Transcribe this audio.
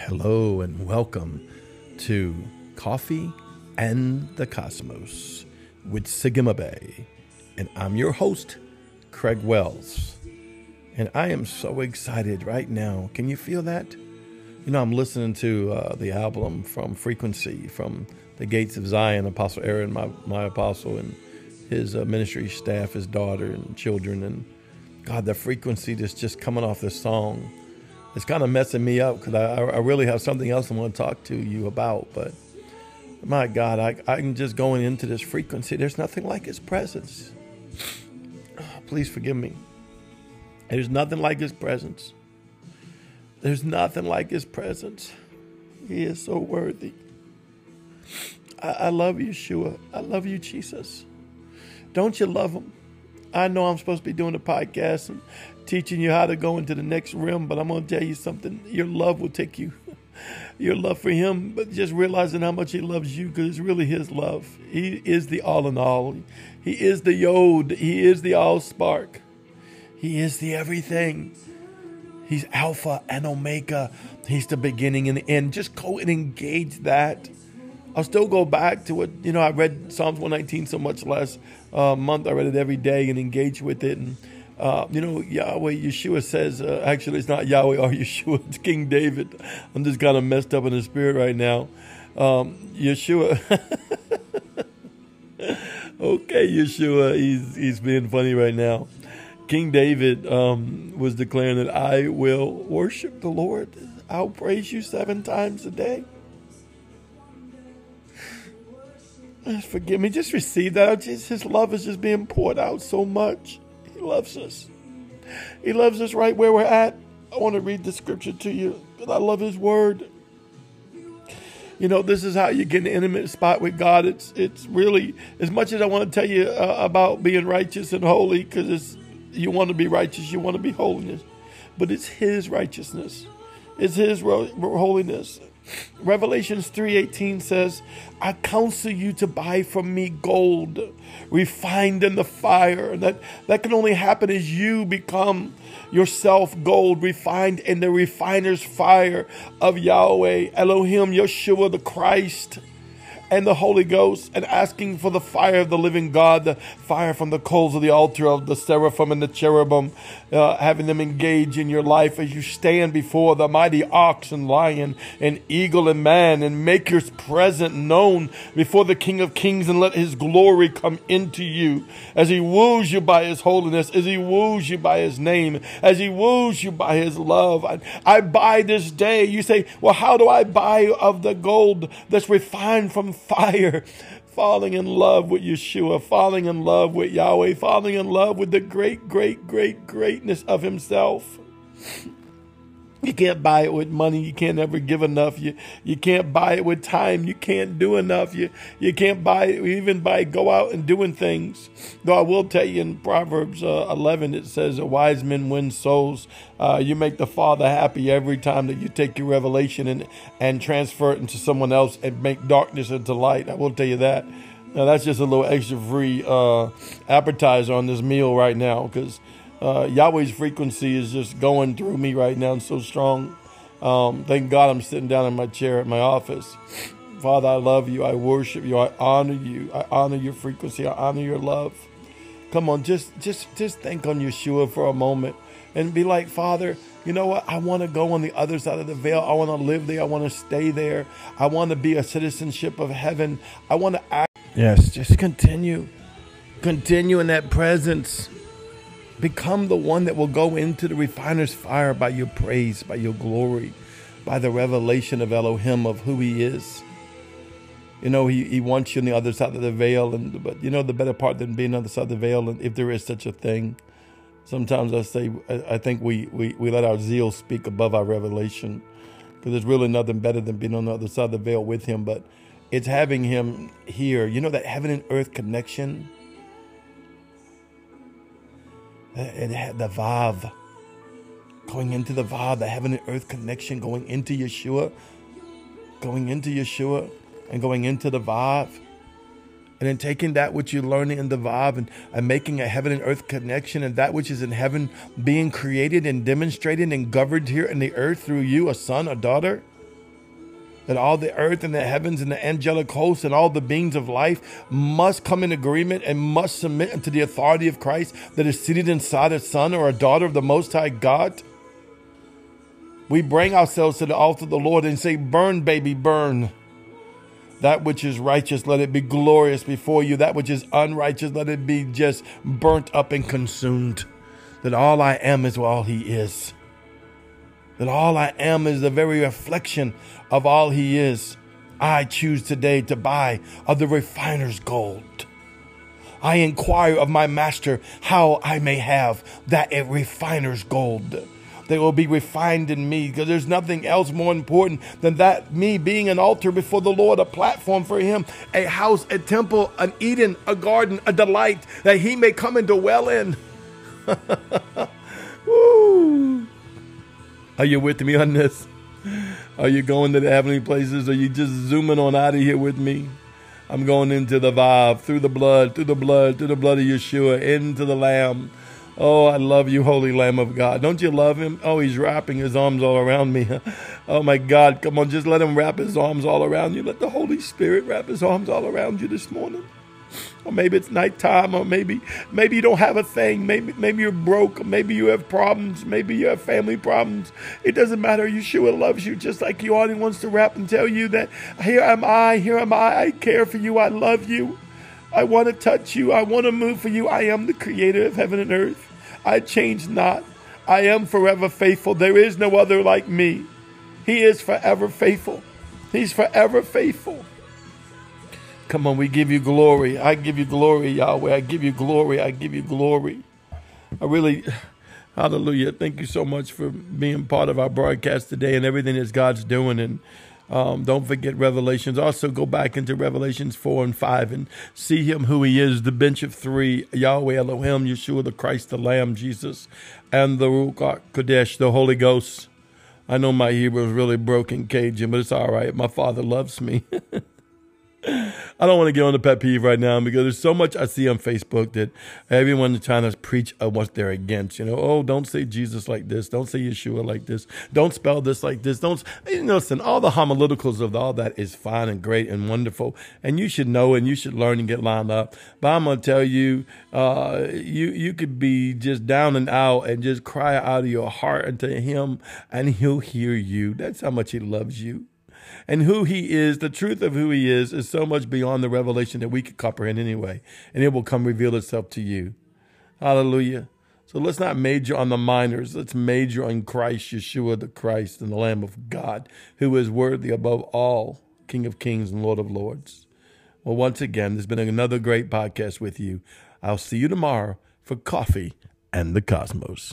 Hello and welcome to Coffee and the Cosmos with Sigma Bay. And I'm your host, Craig Wells. And I am so excited right now. Can you feel that? You know, I'm listening to uh, the album from Frequency, from the Gates of Zion, Apostle Aaron, my, my apostle, and his uh, ministry staff, his daughter, and children. And God, the frequency just, just coming off this song it's kind of messing me up because I, I really have something else I want to talk to you about. But my God, I, I'm just going into this frequency. There's nothing like His presence. please forgive me. There's nothing like His presence. There's nothing like His presence. He is so worthy. I, I love Yeshua. I love you, Jesus. Don't you love Him? I know I'm supposed to be doing a podcast and teaching you how to go into the next realm, but I'm going to tell you something. Your love will take you. Your love for Him, but just realizing how much He loves you because it's really His love. He is the all in all. He is the Yod. He is the all spark. He is the everything. He's Alpha and Omega. He's the beginning and the end. Just go and engage that. I'll still go back to it. You know, I read Psalms 119 so much last uh, month. I read it every day and engage with it. And, uh, you know, Yahweh, Yeshua says, uh, actually, it's not Yahweh or Yeshua, it's King David. I'm just kind of messed up in the spirit right now. Um, Yeshua. okay, Yeshua, he's, he's being funny right now. King David um, was declaring that I will worship the Lord. I'll praise you seven times a day. Forgive me. Just receive that. Just, his love is just being poured out so much. Loves us. He loves us right where we're at. I want to read the scripture to you because I love His word. You know, this is how you get an intimate spot with God. It's it's really as much as I want to tell you uh, about being righteous and holy because it's you want to be righteous, you want to be holiness, but it's His righteousness, it's His holiness. Revelations 3:18 says, "I counsel you to buy from me gold refined in the fire." That that can only happen as you become yourself gold refined in the refiner's fire of Yahweh, Elohim, Yeshua the Christ and the Holy Ghost and asking for the fire of the living God, the fire from the coals of the altar of the seraphim and the cherubim, uh, having them engage in your life as you stand before the mighty ox and lion and eagle and man and make your present known before the King of Kings and let his glory come into you as he woos you by his holiness, as he woos you by his name, as he woos you by his love. I, I buy this day. You say, well, how do I buy of the gold that's refined from fire, falling in love with Yeshua, falling in love with Yahweh, falling in love with the great, great, great greatness of Himself. You can't buy it with money. You can't ever give enough. You you can't buy it with time. You can't do enough. You you can't buy it even by go out and doing things. Though I will tell you in Proverbs uh, 11 it says a wise man wins souls. Uh, you make the Father happy every time that you take your revelation and and transfer it into someone else and make darkness into light. I will tell you that. Now that's just a little extra free uh, appetizer on this meal right now because uh, Yahweh's frequency is just going through me right now and so strong. Um, thank God I'm sitting down in my chair at my office. Father, I love you. I worship you. I honor you. I honor your frequency. I honor your love. Come on, just just just think on Yeshua for a moment and be like, Father, you know what? I want to go on the other side of the veil. I want to live there. I want to stay there. I want to be a citizenship of heaven. I want to act. Yes, just continue. Continue in that presence. Become the one that will go into the refiner's fire by your praise, by your glory, by the revelation of Elohim of who he is. You know, he, he wants you on the other side of the veil, and but you know the better part than being on the side of the veil, and if there is such a thing. Sometimes I say I think we, we, we let our zeal speak above our revelation. Because there's really nothing better than being on the other side of the veil with him, but it's having him here. You know that heaven and earth connection? It had the Vav. Going into the Vav, the heaven and earth connection, going into Yeshua, going into Yeshua, and going into the Vav. And then taking that which you're learning in the Vav and, and making a heaven and earth connection, and that which is in heaven being created and demonstrated and governed here in the earth through you, a son, a daughter. That all the earth and the heavens and the angelic hosts and all the beings of life must come in agreement and must submit unto the authority of Christ that is seated inside a son or a daughter of the Most High God? We bring ourselves to the altar of the Lord and say, Burn, baby, burn. That which is righteous, let it be glorious before you. That which is unrighteous, let it be just burnt up and consumed. That all I am is all He is. That all I am is the very reflection of all He is. I choose today to buy of the refiner's gold. I inquire of my master how I may have that refiner's gold they will be refined in me because there's nothing else more important than that me being an altar before the Lord, a platform for Him, a house, a temple, an Eden, a garden, a delight that He may come and dwell in. Woo. Are you with me on this? Are you going to the heavenly places? Are you just zooming on out of here with me? I'm going into the vibe, through the blood, through the blood, through the blood of Yeshua, into the Lamb Oh, I love you, Holy Lamb of God. Don't you love him? Oh, he's wrapping his arms all around me. Oh, my God. Come on, just let him wrap his arms all around you. Let the Holy Spirit wrap his arms all around you this morning. Or maybe it's nighttime, or maybe maybe you don't have a thing. Maybe maybe you're broke. Maybe you have problems. Maybe you have family problems. It doesn't matter. Yeshua loves you just like you are. he wants to wrap and tell you that here am I, here am I. I care for you. I love you. I want to touch you. I want to move for you. I am the creator of heaven and earth. I change not. I am forever faithful. There is no other like me. He is forever faithful. He's forever faithful. Come on, we give you glory. I give you glory, Yahweh. I give you glory. I give you glory. I really, hallelujah. Thank you so much for being part of our broadcast today and everything that God's doing. And um, don't forget Revelations. Also, go back into Revelations 4 and 5 and see him who he is the bench of three Yahweh Elohim, Yeshua, the Christ, the Lamb, Jesus, and the Ruach Kodesh, the Holy Ghost. I know my Hebrew is really broken Cajun, but it's all right. My father loves me. I don't want to get on the pet peeve right now because there's so much I see on Facebook that everyone's trying to preach what they're against. You know, oh, don't say Jesus like this. Don't say Yeshua like this. Don't spell this like this. Don't, you know, listen, all the homileticals of all that is fine and great and wonderful. And you should know and you should learn and get lined up. But I'm going to tell you, uh, you, you could be just down and out and just cry out of your heart unto him and he'll hear you. That's how much he loves you and who he is, the truth of who he is, is so much beyond the revelation that we could comprehend anyway. And it will come reveal itself to you. Hallelujah. So let's not major on the minors. Let's major on Christ, Yeshua, the Christ, and the Lamb of God, who is worthy above all, King of kings and Lord of lords. Well, once again, there's been another great podcast with you. I'll see you tomorrow for Coffee and the Cosmos.